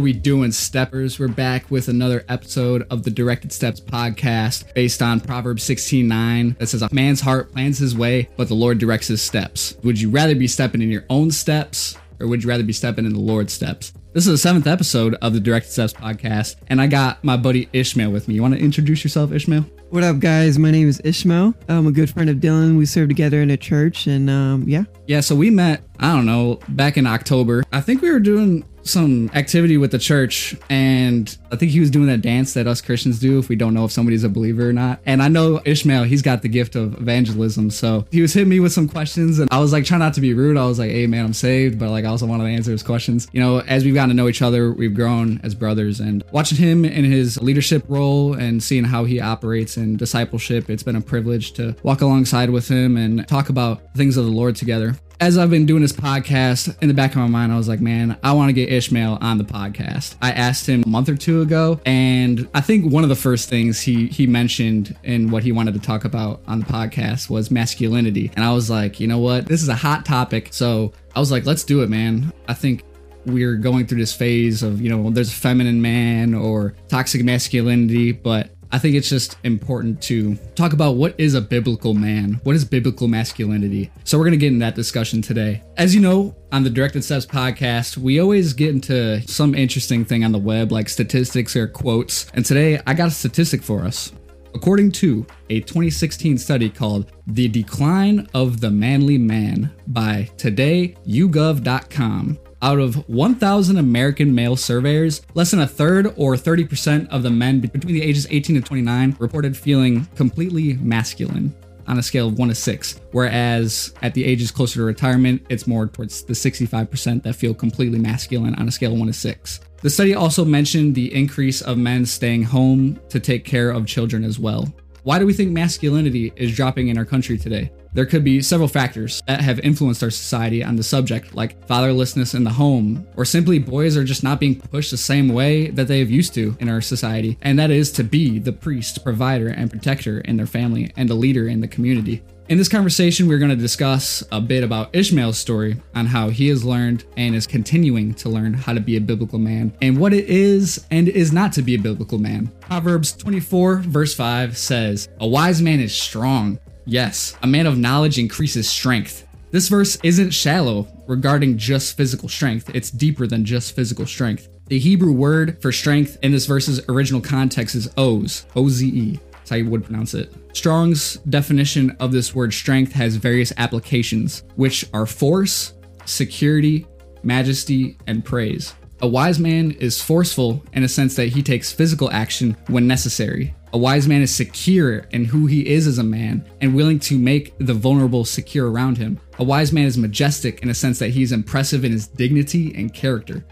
we doing, steppers? We're back with another episode of the Directed Steps podcast based on Proverbs 16:9 that says, "A man's heart plans his way, but the Lord directs his steps." Would you rather be stepping in your own steps, or would you rather be stepping in the Lord's steps? This is the seventh episode of the Directed Steps podcast, and I got my buddy Ishmiel with me. You want to introduce yourself, Ishmiel? What up, guys? My name is Ishmiel. I'm a good friend of Dylan. We serve together in a church, and um, yeah. Yeah, so we met, I don't know, back in October. I think we were doing some activity with the church and I think he was doing that dance that us Christians do if we don't know if somebody's a believer or not. And I know Ishmiel, he's got the gift of evangelism. So he was hitting me with some questions and I was like trying not to be rude. I was like, hey man, I'm saved, but like I also wanted to answer his questions. You know, as we've gotten to know each other, we've grown as brothers and watching him in his leadership role and seeing how he operates in discipleship, it's been a privilege to walk alongside with him and talk about things of the Lord together as I've been doing this podcast, in the back of my mind, I was like, man, I want to get Ishmiel on the podcast. I asked him a month or two ago, and I think one of the first things he he mentioned in what he wanted to talk about on the podcast was masculinity. And I was like, you know what? This is a hot topic. So I was like, let's do it, man. I think we're going through this phase of, you know, there's a feminine man or toxic masculinity, but I think it's just important to talk about what is a biblical man? What is biblical masculinity? So we're going to get in that discussion today. As you know, on the Directed Steps podcast, we always get into some interesting thing on the web like statistics or quotes. And today I got a statistic for us. According to a 2016 study called The Decline of the Manly Man by todayyouGov.com, out of 1,000 American male surveyors, less than a third or 30% of the men between the ages 18 and 29 reported feeling completely masculine on a scale of 1 to 6, whereas at the ages closer to retirement, it's more towards the 65% that feel completely masculine on a scale of 1 to 6. The study also mentioned the increase of men staying home to take care of children as well. Why do we think masculinity is dropping in our country today? There could be several factors that have influenced our society on the subject, like fatherlessness in the home, or simply boys are just not being pushed the same way that they have used to in our society, and that is to be the priest, provider, and protector in their family and a leader in the community. In this conversation, we're going to discuss a bit about Ishmiel's story on how he has learned and is continuing to learn how to be a biblical man and what it is and is not to be a biblical man. Proverbs 24, verse 5 says, A wise man is strong. Yes, a man of knowledge increases strength. This verse isn't shallow regarding just physical strength, it's deeper than just physical strength. The Hebrew word for strength in this verse's original context is oz, O Z E. That's how you would pronounce it. Strong's definition of this word strength has various applications, which are force, security, majesty, and praise. A wise man is forceful in a sense that he takes physical action when necessary. A wise man is secure in who he is as a man and willing to make the vulnerable secure around him. A wise man is majestic in a sense that he is impressive in his dignity and character.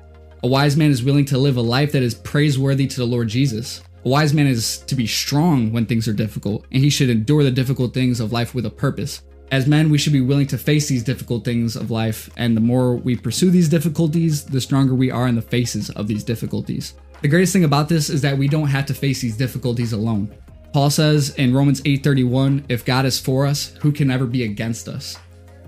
A wise man is willing to live a life that is praiseworthy to the Lord Jesus. A wise man is to be strong when things are difficult, and he should endure the difficult things of life with a purpose. As men, we should be willing to face these difficult things of life, and the more we pursue these difficulties, the stronger we are in the faces of these difficulties. The greatest thing about this is that we don't have to face these difficulties alone. Paul says in Romans 8:31, if God is for us, who can ever be against us?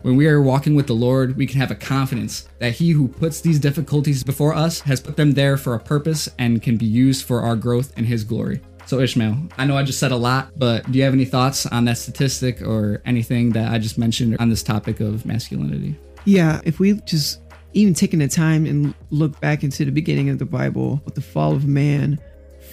When we are walking with the Lord, we can have a confidence that He who puts these difficulties before us has put them there for a purpose and can be used for our growth and His glory. So, Ishmiel, I know I just said a lot, but do you have any thoughts on that statistic or anything that I just mentioned on this topic of masculinity? Yeah, if we just even taking the time and look back into the beginning of the Bible with the fall of man,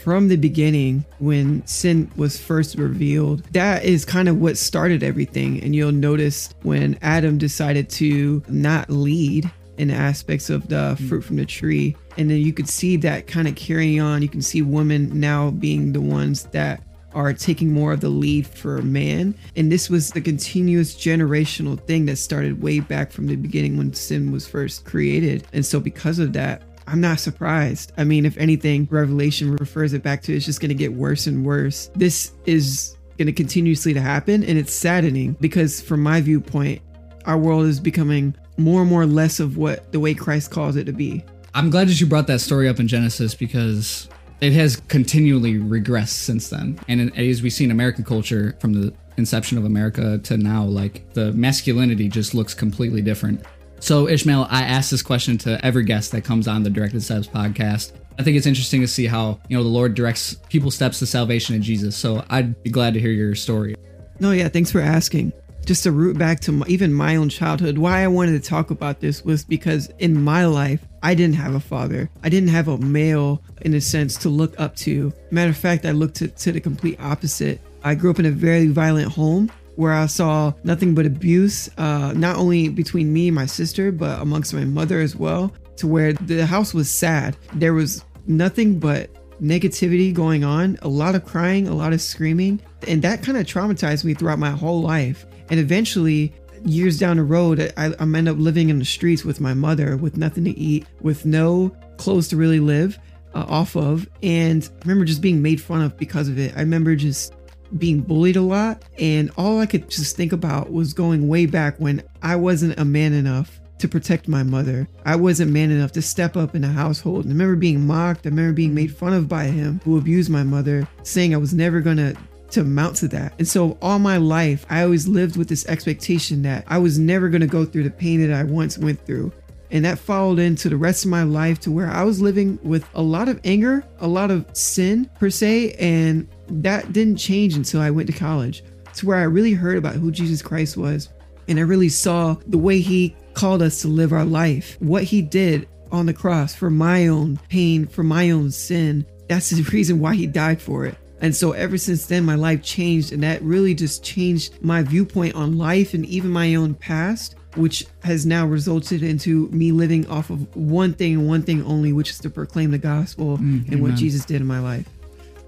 from the beginning when sin was first revealed that is kind of what started everything. And you'll notice when adam decided to not lead in aspects of the fruit from the tree. And then you could see that kind of carrying on. You can see women now being the ones that are taking more of the lead for man. And this was the continuous generational thing that started way back from the beginning when sin was first created. And so, because of that, I'm not surprised. I mean, if anything, Revelation refers it back to it's just going to get worse and worse. This is going to continuously to happen and it's saddening because from my viewpoint, our world is becoming more and more less of what the way Christ calls it to be. I'm glad that you brought that story up in Genesis because it has continually regressed since then. And as we see in American culture from the inception of America to now, like the masculinity just looks completely different. So, Ishmiel, I ask this question to every guest that comes on the Directed Steps podcast. I think it's interesting to see how, you know, the Lord directs people's steps to salvation in Jesus. So, I'd be glad to hear your story. No, yeah, thanks for asking. Just to root back to my, even my own childhood, why I wanted to talk about this was because in my life, I didn't have a father. I didn't have a male, in a sense, to look up to. Matter of fact, I looked to, to the complete opposite. I grew up in a very violent home where I saw nothing but abuse, uh, not only between me and my sister, but amongst my mother as well, to where the house was sad. There was nothing but negativity going on, a lot of crying, a lot of screaming, and that kind of traumatized me throughout my whole life. And eventually, years down the road, I, I'm end up living in the streets with my mother, with nothing to eat, with no clothes to really live uh, off of, and I remember just being made fun of because of it. I remember just being bullied a lot, and all I could just think about was going way back when I wasn't a man enough to protect my mother. I wasn't man enough to step up in the household. And I remember being mocked. I remember being made fun of by him who abused my mother, saying I was never gonna to amount to that. And so all my life, I always lived with this expectation that I was never gonna go through the pain that I once went through. And that followed into the rest of my life to where I was living with a lot of anger, a lot of sin per se, and that didn't change until I went to college. To where I really heard about who Jesus Christ was. And I really saw the way he called us to live our life. What he did on the cross for my own pain, for my own sin. That's the reason why he died for it. And so ever since then, my life changed, and that really just changed my viewpoint on life and even my own past, which has now resulted into me living off of one thing and one thing only, which is to proclaim the gospel Mm, and what. Jesus did in my life.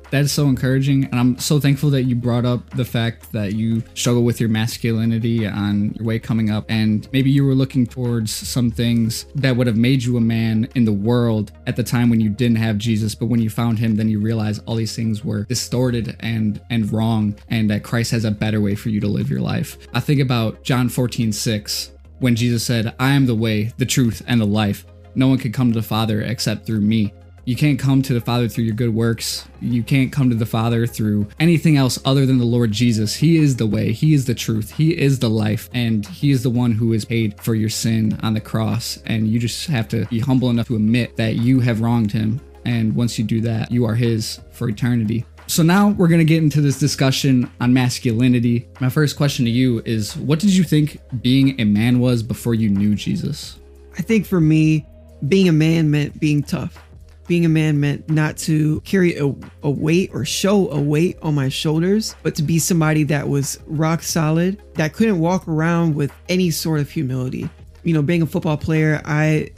That is so encouraging. And I'm so thankful that you brought up the fact that you struggle with your masculinity on your way coming up. And maybe you were looking towards some things that would have made you a man in the world at the time when you didn't have Jesus. But when you found him, then you realize all these things were distorted and, and wrong, and that Christ has a better way for you to live your life. I think about John 14, 6, when Jesus said, I am the way, the truth, and the life. No one can come to the Father except through me. You can't come to the Father through your good works. You can't come to the Father through anything else other than the Lord Jesus. He is the way, He is the truth, He is the life, and He is the one who is paid for your sin on the cross. And you just have to be humble enough to admit that you have wronged Him. And once you do that, you are His for eternity. So now we're going to get into this discussion on masculinity. My first question to you is what did you think being a man was before you knew Jesus? I think for me, being a man meant being tough. Being a man meant not to carry a, a weight or show a weight on my shoulders, but to be somebody that was rock solid, that couldn't walk around with any sort of humility. You know, being a football player, I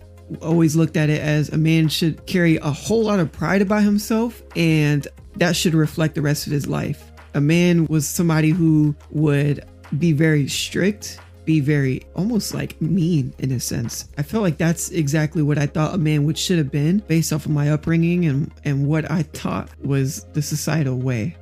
always looked at it as a man should carry a whole lot of pride about himself, and that should reflect the rest of his life. A man was somebody who would be very strict, be very almost like mean in a sense. I felt like that's exactly what I thought a man would should have been based off of my upbringing and and what I thought was the societal way.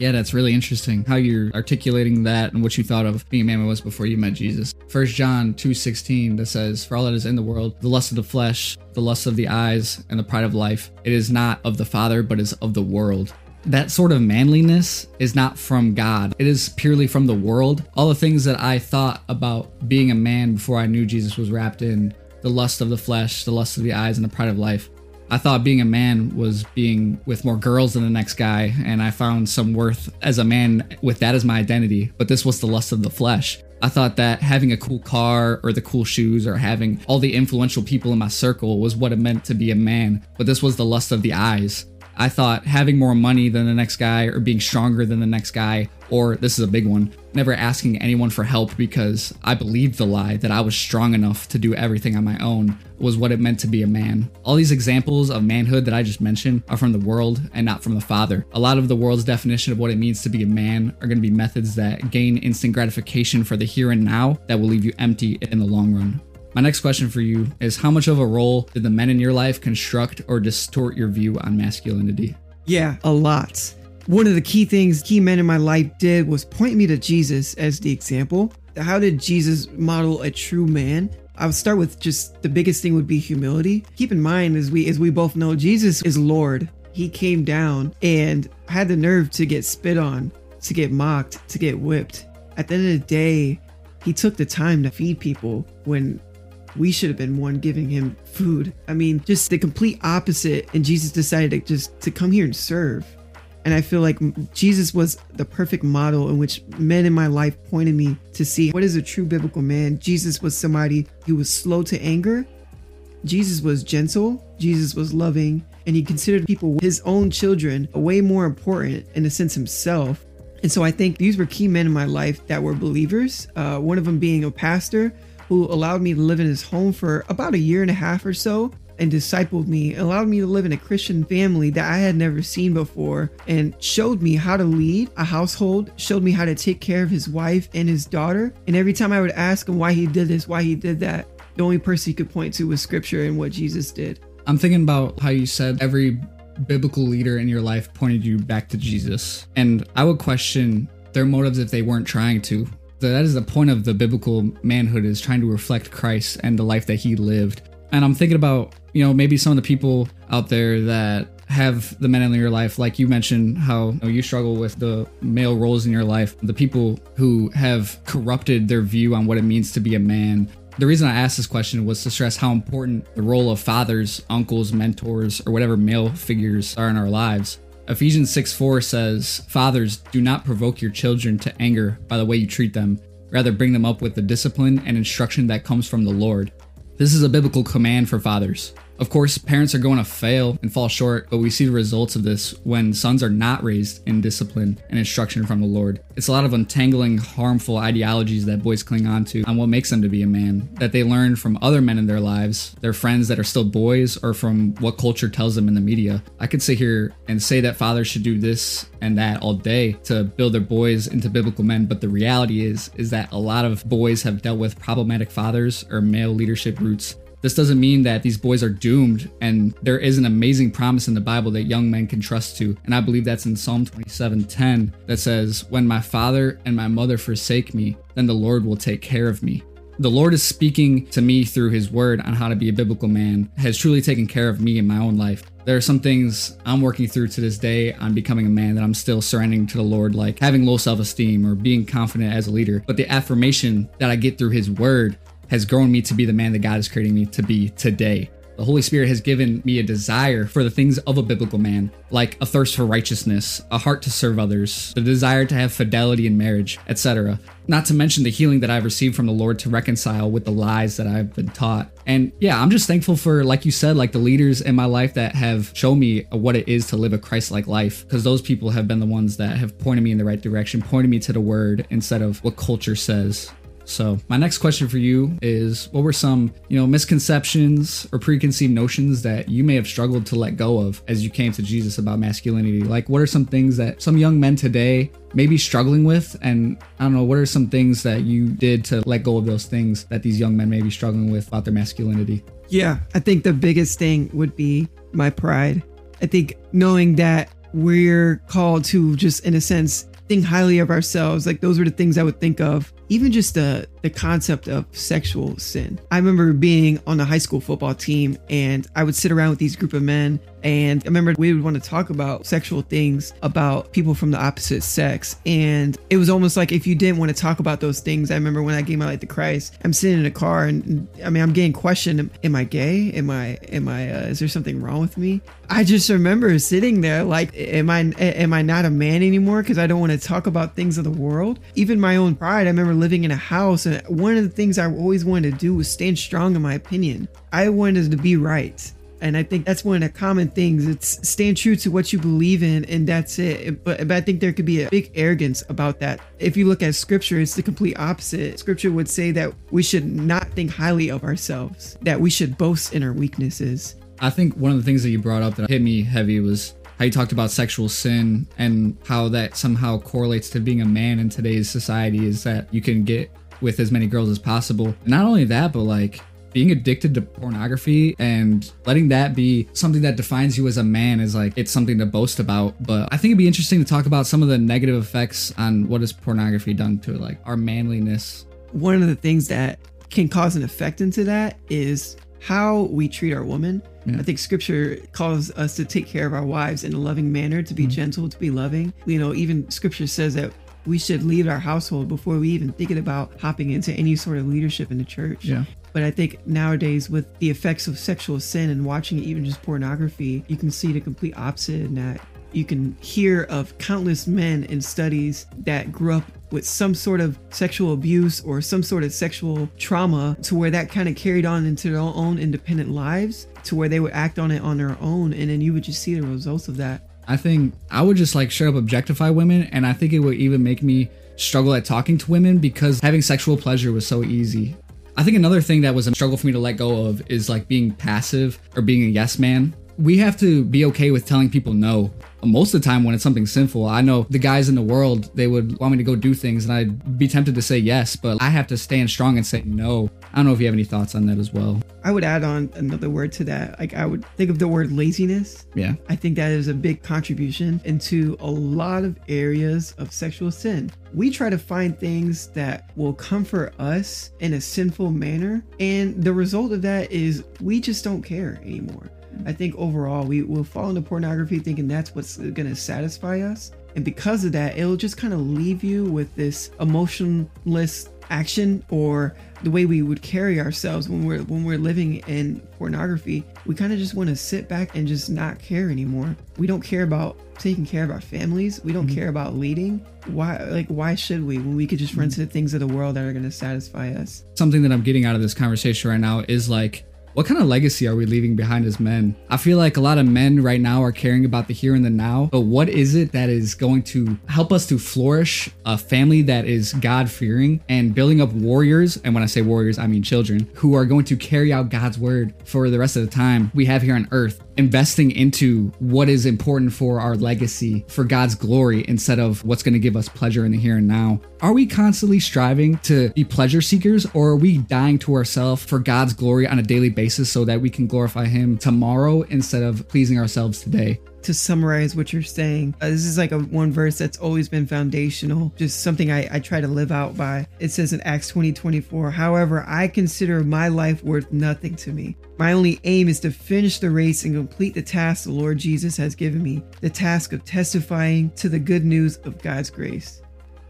Yeah, that's really interesting how you're articulating that and what you thought of being a man was before you met Jesus. First John 2:16 that says, "For all that is in the world, the lust of the flesh, the lust of the eyes, and the pride of life, it is not of the Father, but is of the world." That sort of manliness is not from God. It is purely from the world. All the things that I thought about being a man before I knew Jesus was wrapped in the lust of the flesh, the lust of the eyes, and the pride of life. I thought being a man was being with more girls than the next guy, and I found some worth as a man with that as my identity. But this was the lust of the flesh. I thought that having a cool car or the cool shoes or having all the influential people in my circle was what it meant to be a man. But this was the lust of the eyes. I thought having more money than the next guy or being stronger than the next guy, or this is a big one, never asking anyone for help because I believed the lie that I was strong enough to do everything on my own was what it meant to be a man. All these examples of manhood that I just mentioned are from the world and not from the father. A lot of the world's definition of what it means to be a man are going to be methods that gain instant gratification for the here and now that will leave you empty in the long run. My next question for you is how much of a role did the men in your life construct or distort your view on masculinity? Yeah, a lot. One of the key things key men in my life did was point me to Jesus as the example. How did Jesus model a true man? I would start with just the biggest thing would be humility. Keep in mind, as we as we both know, Jesus is Lord. He came down and had the nerve to get spit on, to get mocked, to get whipped. At the end of the day, he took the time to feed people when we should have been one giving him food. I mean, just the complete opposite. And Jesus decided to just to come here and serve. And I feel like Jesus was the perfect model in which men in my life pointed me to see what is a true biblical man. Jesus was somebody who was slow to anger. Jesus was gentle. Jesus was loving. And he considered people, his own children, way more important in a sense himself. And so I think these were key men in my life that were believers. Uh, one of them being a pastor who allowed me to live in his home for about a year and a half or so and discipled me, allowed me to live in a Christian family that I had never seen before, and showed me how to lead a household, showed me how to take care of his wife and his daughter. And every time I would ask him why he did this, why he did that, the only person he could point to was scripture and what Jesus did. I'm thinking about how you said every biblical leader in your life pointed you back to Jesus. And I would question their motives if they weren't trying to. That is the point of the biblical manhood is trying to reflect Christ and the life that he lived. And I'm thinking about, you know, maybe some of the people out there that have the men in your life, like you mentioned, how you, know, you struggle with the male roles in your life, the people who have corrupted their view on what it means to be a man. The reason I asked this question was to stress how important the role of fathers, uncles, mentors, or whatever male figures are in our lives. Ephesians 6 4 says, Fathers, do not provoke your children to anger by the way you treat them. Rather, bring them up with the discipline and instruction that comes from the Lord. This is a biblical command for fathers. Of course, parents are going to fail and fall short, but we see the results of this when sons are not raised in discipline and instruction from the Lord. It's a lot of untangling harmful ideologies that boys cling on to on what makes them to be a man, that they learn from other men in their lives, their friends that are still boys, or from what culture tells them in the media. I could sit here and say that fathers should do this and that all day to build their boys into biblical men, but the reality is is that a lot of boys have dealt with problematic fathers or male leadership roots this doesn't mean that these boys are doomed, and there is an amazing promise in the Bible that young men can trust to. And I believe that's in Psalm 27:10 that says, "When my father and my mother forsake me, then the Lord will take care of me." The Lord is speaking to me through his word on how to be a biblical man, has truly taken care of me in my own life. There are some things I'm working through to this day on becoming a man that I'm still surrendering to the Lord, like having low self esteem or being confident as a leader. But the affirmation that I get through his word has grown me to be the man that God is creating me to be today. The Holy Spirit has given me a desire for the things of a biblical man, like a thirst for righteousness, a heart to serve others, the desire to have fidelity in marriage, etc. Not to mention the healing that I've received from the Lord to reconcile with the lies that I've been taught. And yeah, I'm just thankful for, like you said, like the leaders in my life that have shown me what it is to live a Christ like life, because those people have been the ones that have pointed me in the right direction, pointed me to the word instead of what culture says. So, my next question for you is what were some, you know, misconceptions or preconceived notions that you may have struggled to let go of as you came to Jesus about masculinity? Like what are some things that some young men today may be struggling with and I don't know, what are some things that you did to let go of those things that these young men may be struggling with about their masculinity? Yeah, I think the biggest thing would be my pride. I think knowing that we're called to just in a sense think highly of ourselves like those were the things i would think of even just the the concept of sexual sin. I remember being on the high school football team and I would sit around with these group of men and I remember we would want to talk about sexual things about people from the opposite sex. And it was almost like if you didn't want to talk about those things I remember when I gave my life to Christ I'm sitting in a car and I mean I'm getting questioned am I gay? Am I am I uh, is there something wrong with me? I just remember sitting there like am I am I not a man anymore? Because I don't want to talk about things of the world. Even my own pride I remember living in a house and one of the things I always wanted to do was stand strong in my opinion. I wanted to be right. And I think that's one of the common things. It's stand true to what you believe in, and that's it. But, but I think there could be a big arrogance about that. If you look at scripture, it's the complete opposite. Scripture would say that we should not think highly of ourselves, that we should boast in our weaknesses. I think one of the things that you brought up that hit me heavy was how you talked about sexual sin and how that somehow correlates to being a man in today's society is that you can get with as many girls as possible. Not only that, but like being addicted to pornography and letting that be something that defines you as a man is like it's something to boast about. But I think it'd be interesting to talk about some of the negative effects on what has pornography done to like our manliness. One of the things that can cause an effect into that is how we treat our women. Yeah. I think scripture calls us to take care of our wives in a loving manner, to be mm-hmm. gentle, to be loving. You know, even scripture says that we should leave our household before we even thinking about hopping into any sort of leadership in the church. Yeah. But I think nowadays, with the effects of sexual sin and watching even just pornography, you can see the complete opposite in that you can hear of countless men in studies that grew up with some sort of sexual abuse or some sort of sexual trauma to where that kind of carried on into their own independent lives to where they would act on it on their own and then you would just see the results of that I think I would just like straight up objectify women, and I think it would even make me struggle at talking to women because having sexual pleasure was so easy. I think another thing that was a struggle for me to let go of is like being passive or being a yes man. We have to be okay with telling people no. Most of the time when it's something sinful i know the guys in the world they would want me to go do things and i'd be tempted to say yes but i have to stand strong and say no. I don't know if you have any thoughts on that as well. I would add on another word to that. Like i would think of the word laziness. Yeah. I think that is a big contribution into a lot of areas of sexual sin. We try to find things that will comfort us in a sinful manner and the result of that is we just don't care anymore I think overall we will fall into pornography thinking that's what's going to satisfy us. And because of that, it'll just kind of leave you with this emotionless action or the way we would carry ourselves when we're when we're living in pornography. We kind of just want to sit back and just not care anymore. We don't care about taking care of our families. We don't mm-hmm. care about leading. Why like why should we when we could just run mm-hmm. to the things of the world that are going to satisfy us? Something that I'm getting out of this conversation right now is like what kind of legacy are we leaving behind as men? I feel like a lot of men right now are caring about the here and the now, but what is it that is going to help us to flourish a family that is God fearing and building up warriors? And when I say warriors, I mean children who are going to carry out God's word for the rest of the time we have here on earth investing into what is important for our legacy, for God's glory, instead of what's going to give us pleasure in the here and now. Are we constantly striving to be pleasure seekers, or are we dying to ourselves for God's glory on a daily basis so that we can glorify Him tomorrow instead of pleasing ourselves today? to summarize what you're saying, uh, this is like a one verse that's always been foundational, just something I, I try to live out by. It says in Acts 20 24, however, I consider my life worth nothing to me. My only aim is to finish the race and complete the task the Lord Jesus has given me the task of testifying to the good news of God's grace.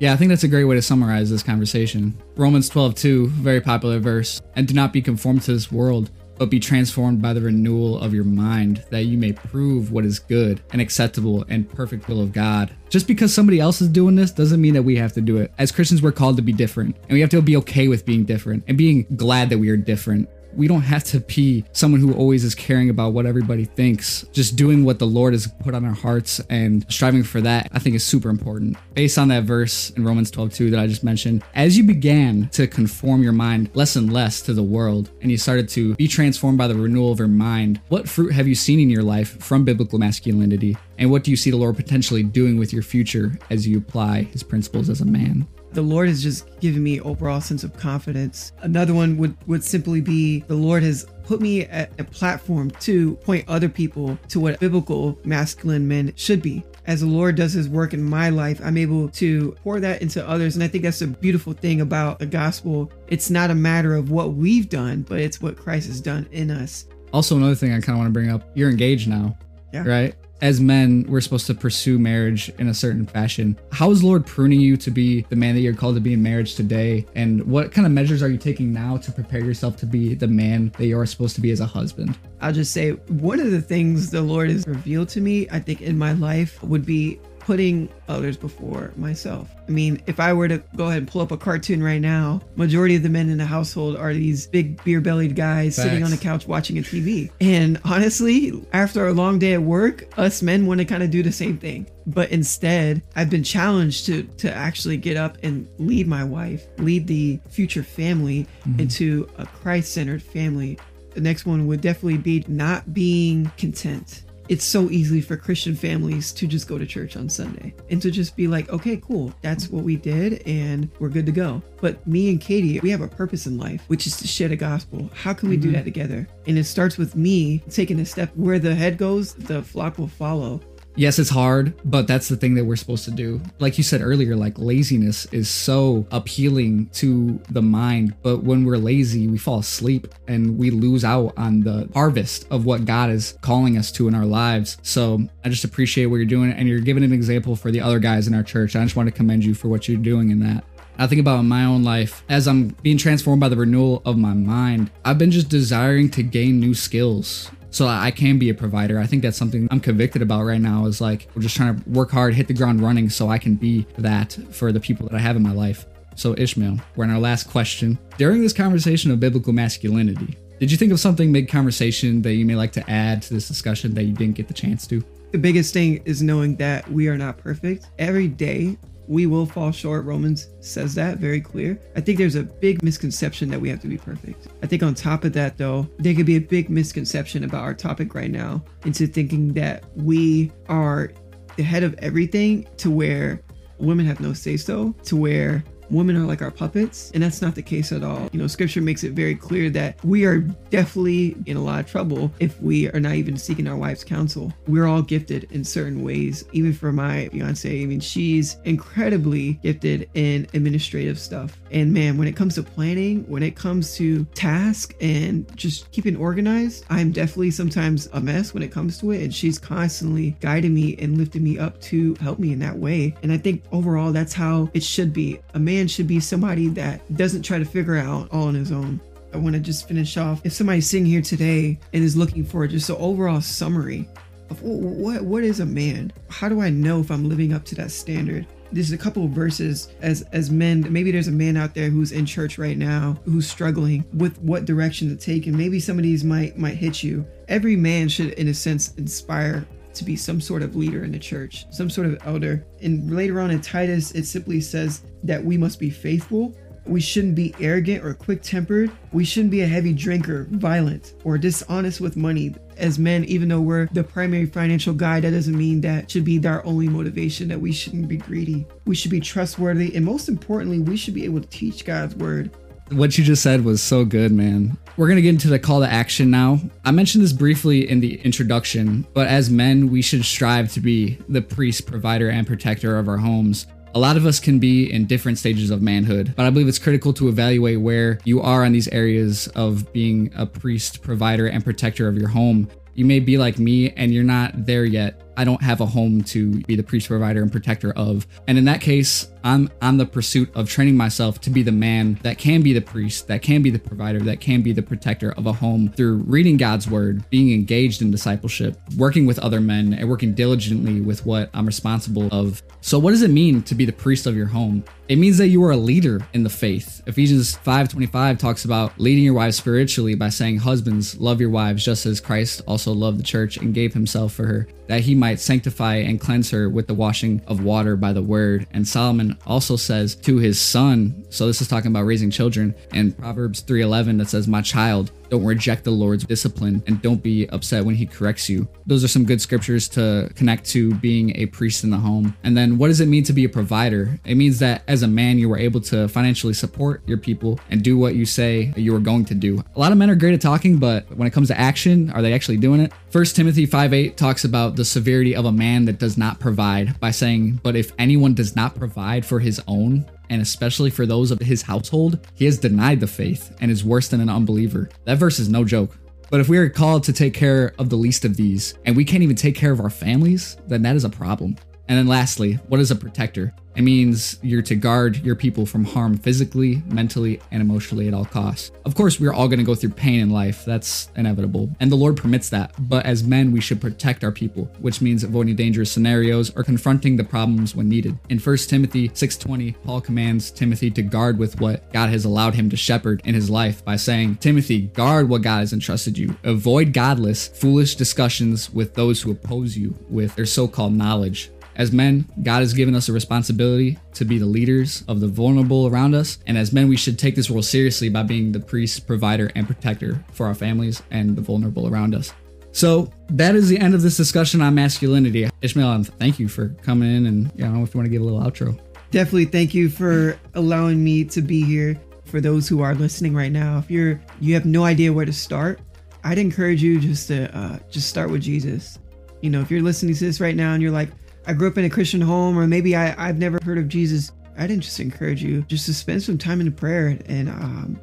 Yeah, I think that's a great way to summarize this conversation. Romans 12, 2, very popular verse. And do not be conformed to this world, but be transformed by the renewal of your mind, that you may prove what is good and acceptable and perfect will of God. Just because somebody else is doing this doesn't mean that we have to do it. As Christians, we're called to be different, and we have to be okay with being different and being glad that we are different we don't have to be someone who always is caring about what everybody thinks. Just doing what the Lord has put on our hearts and striving for that, I think is super important. Based on that verse in Romans 12 2 that I just mentioned, as you began to conform your mind less and less to the world, and you started to be transformed by the renewal of your mind, what fruit have you seen in your life from biblical masculinity? And what do you see the Lord potentially doing with your future as you apply his principles as a man? The Lord has just given me overall sense of confidence. Another one would would simply be the Lord has put me at a platform to point other people to what biblical masculine men should be. As the Lord does his work in my life, I'm able to pour that into others. And I think that's a beautiful thing about the gospel. It's not a matter of what we've done, but it's what Christ has done in us. Also, another thing I kind of want to bring up you're engaged now. Yeah. Right? As men, we're supposed to pursue marriage in a certain fashion. How is Lord pruning you to be the man that you're called to be in marriage today? And what kind of measures are you taking now to prepare yourself to be the man that you're supposed to be as a husband? I'll just say one of the things the Lord has revealed to me, I think, in my life would be putting others before myself. I mean, if I were to go ahead and pull up a cartoon right now, majority of the men in the household are these big beer-bellied guys Facts. sitting on the couch watching a TV. And honestly, after a long day at work, us men want to kind of do the same thing. But instead, I've been challenged to to actually get up and lead my wife, lead the future family mm-hmm. into a Christ-centered family. The next one would definitely be not being content it's so easy for Christian families to just go to church on Sunday and to just be like, okay, cool, that's what we did and we're good to go. But me and Katie, we have a purpose in life, which is to share the gospel. How can we mm-hmm. do that together? And it starts with me taking a step where the head goes, the flock will follow yes, it's hard, but that's the thing that we're supposed to do. Like you said earlier, like laziness is so appealing to the mind, but when we're lazy, we fall asleep and we lose out on the harvest of what God is calling us to in our lives. So I just appreciate what you're doing and you're giving an example for the other guys in our church. I just want to commend you for what you're doing in that. I think about my own life as I'm being transformed by the renewal of my mind. I've been just desiring to gain new skills so I can be a provider. I think that's something I'm convicted about right now is like we're just trying to work hard, hit the ground running so I can be that for the people that I have in my life. So Ishmiel, we're in our last question. During this conversation of biblical masculinity, did you think of something mid conversation that you may like to add to this discussion that you didn't get the chance to? The biggest thing is knowing that we are not perfect. Every day we will fall short. Romans says that very clear. I think there's a big misconception that we have to be perfect. I think on top of that, though, there could be a big misconception about our topic right now into thinking that we are the head of everything to where women have no say so, to where women are like our puppets and that's not the case at all. You know scripture makes it very clear that we are definitely in a lot of trouble if we are not even seeking our wife's counsel. We're all gifted in certain ways. Even for my fiance i mean she's incredibly gifted in administrative stuff. And man when it comes to planning when it comes to task and just keeping organized i'm definitely sometimes a mess when it comes to it. And she's constantly guiding me and lifting me up to help me in that way. And i think overall that's how it should be. A man man should be somebody that doesn't try to figure out all on his own. I want to just finish off. If somebody's sitting here today and is looking for just an overall summary of what what is a man, how do I know if I'm living up to that standard? There's a couple of verses as as men. Maybe there's a man out there who's in church right now who's struggling with what direction to take, and maybe some of these might might hit you. Every man should, in a sense, inspire to be some sort of leader in the church, some sort of elder. And later on in Titus, it simply says that we must be faithful. We shouldn't be arrogant or quick tempered. We shouldn't be a heavy drinker, violent, or dishonest with money. As men, even though we're the primary financial guy, that doesn't mean that should be our only motivation, that we shouldn't be greedy. We should be trustworthy. And most importantly, we should be able to teach God's word what you just said was so good, man. We're going to get into the call to action now. I mentioned this briefly in the introduction, but as men, we should strive to be the priest, provider, and protector of our homes. A lot of us can be in different stages of manhood, but I believe it's critical to evaluate where you are on these areas of being a priest, provider, and protector of your home. You may be like me and you're not there yet. I don't have a home to be the priest, provider, and protector of. And in that case, I'm on the pursuit of training myself to be the man that can be the priest, that can be the provider, that can be the protector of a home through reading God's word, being engaged in discipleship, working with other men, and working diligently with what I'm responsible of. So, what does it mean to be the priest of your home? It means that you are a leader in the faith. Ephesians 5:25 talks about leading your wives spiritually by saying, "Husbands, love your wives just as Christ also loved the church and gave himself for her, that he might sanctify and cleanse her with the washing of water by the word." And Solomon also says to his son, so this is talking about raising children, and Proverbs 3:11 that says, "My child, don't reject the Lord's discipline and don't be upset when he corrects you." Those are some good scriptures to connect to being a priest in the home. And then what does it mean to be a provider? It means that as a man you were able to financially support your people and do what you say you are going to do. A lot of men are great at talking, but when it comes to action, are they actually doing it? 1 Timothy 5:8 talks about the severity of a man that does not provide by saying, "But if anyone does not provide for his own, and especially for those of his household, he has denied the faith and is worse than an unbeliever. That verse is no joke. But if we are called to take care of the least of these, and we can't even take care of our families, then that is a problem. And then lastly, what is a protector? It means you're to guard your people from harm physically, mentally, and emotionally at all costs. Of course, we're all going to go through pain in life. That's inevitable. And the Lord permits that. But as men, we should protect our people, which means avoiding dangerous scenarios or confronting the problems when needed. In 1 Timothy 6:20, Paul commands Timothy to guard with what God has allowed him to shepherd in his life by saying, "Timothy, guard what God has entrusted you. Avoid godless, foolish discussions with those who oppose you with their so-called knowledge." As men, God has given us a responsibility to be the leaders of the vulnerable around us. And as men, we should take this role seriously by being the priest, provider, and protector for our families and the vulnerable around us. So that is the end of this discussion on masculinity. Ishmiel, thank you for coming in and you know if you want to give a little outro. Definitely thank you for allowing me to be here. For those who are listening right now, if you're you have no idea where to start, I'd encourage you just to uh, just start with Jesus. You know, if you're listening to this right now and you're like, I grew up in a Christian home, or maybe I, I've never heard of Jesus, I'd just encourage you just to spend some time in prayer and um,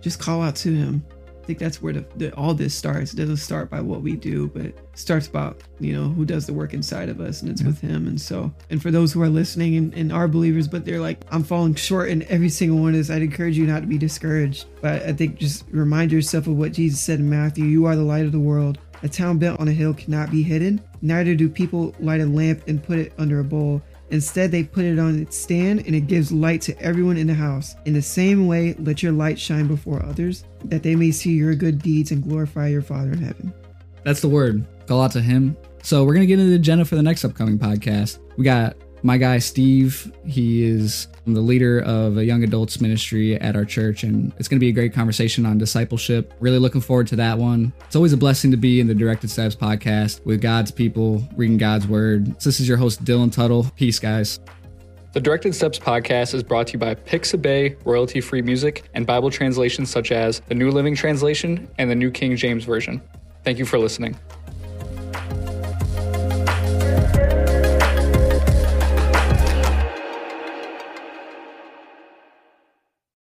just call out to Him. I think that's where the, the, all this starts. It doesn't start by what we do, but it starts about you know who does the work inside of us, and it's yeah. with Him. And so, and for those who are listening and, and are believers, but they're like, I'm falling short in every single one of this. I'd encourage you not to be discouraged, but I think just remind yourself of what Jesus said in Matthew: "You are the light of the world." A town built on a hill cannot be hidden. Neither do people light a lamp and put it under a bowl. Instead, they put it on its stand and it gives light to everyone in the house. In the same way, let your light shine before others, that they may see your good deeds and glorify your Father in heaven. That's the word. Call out to him. So, we're going to get into the agenda for the next upcoming podcast. We got my guy Steve. He is the leader of a young adults ministry at our church, and it's going to be a great conversation on discipleship. Really looking forward to that one. It's always a blessing to be in the Directed Steps podcast with God's people, reading God's word. So this is your host, Dylan Tuttle. Peace, guys. The Directed Steps podcast is brought to you by Pixabay royalty free music and Bible translations such as the New Living Translation and the New King James Version. Thank you for listening.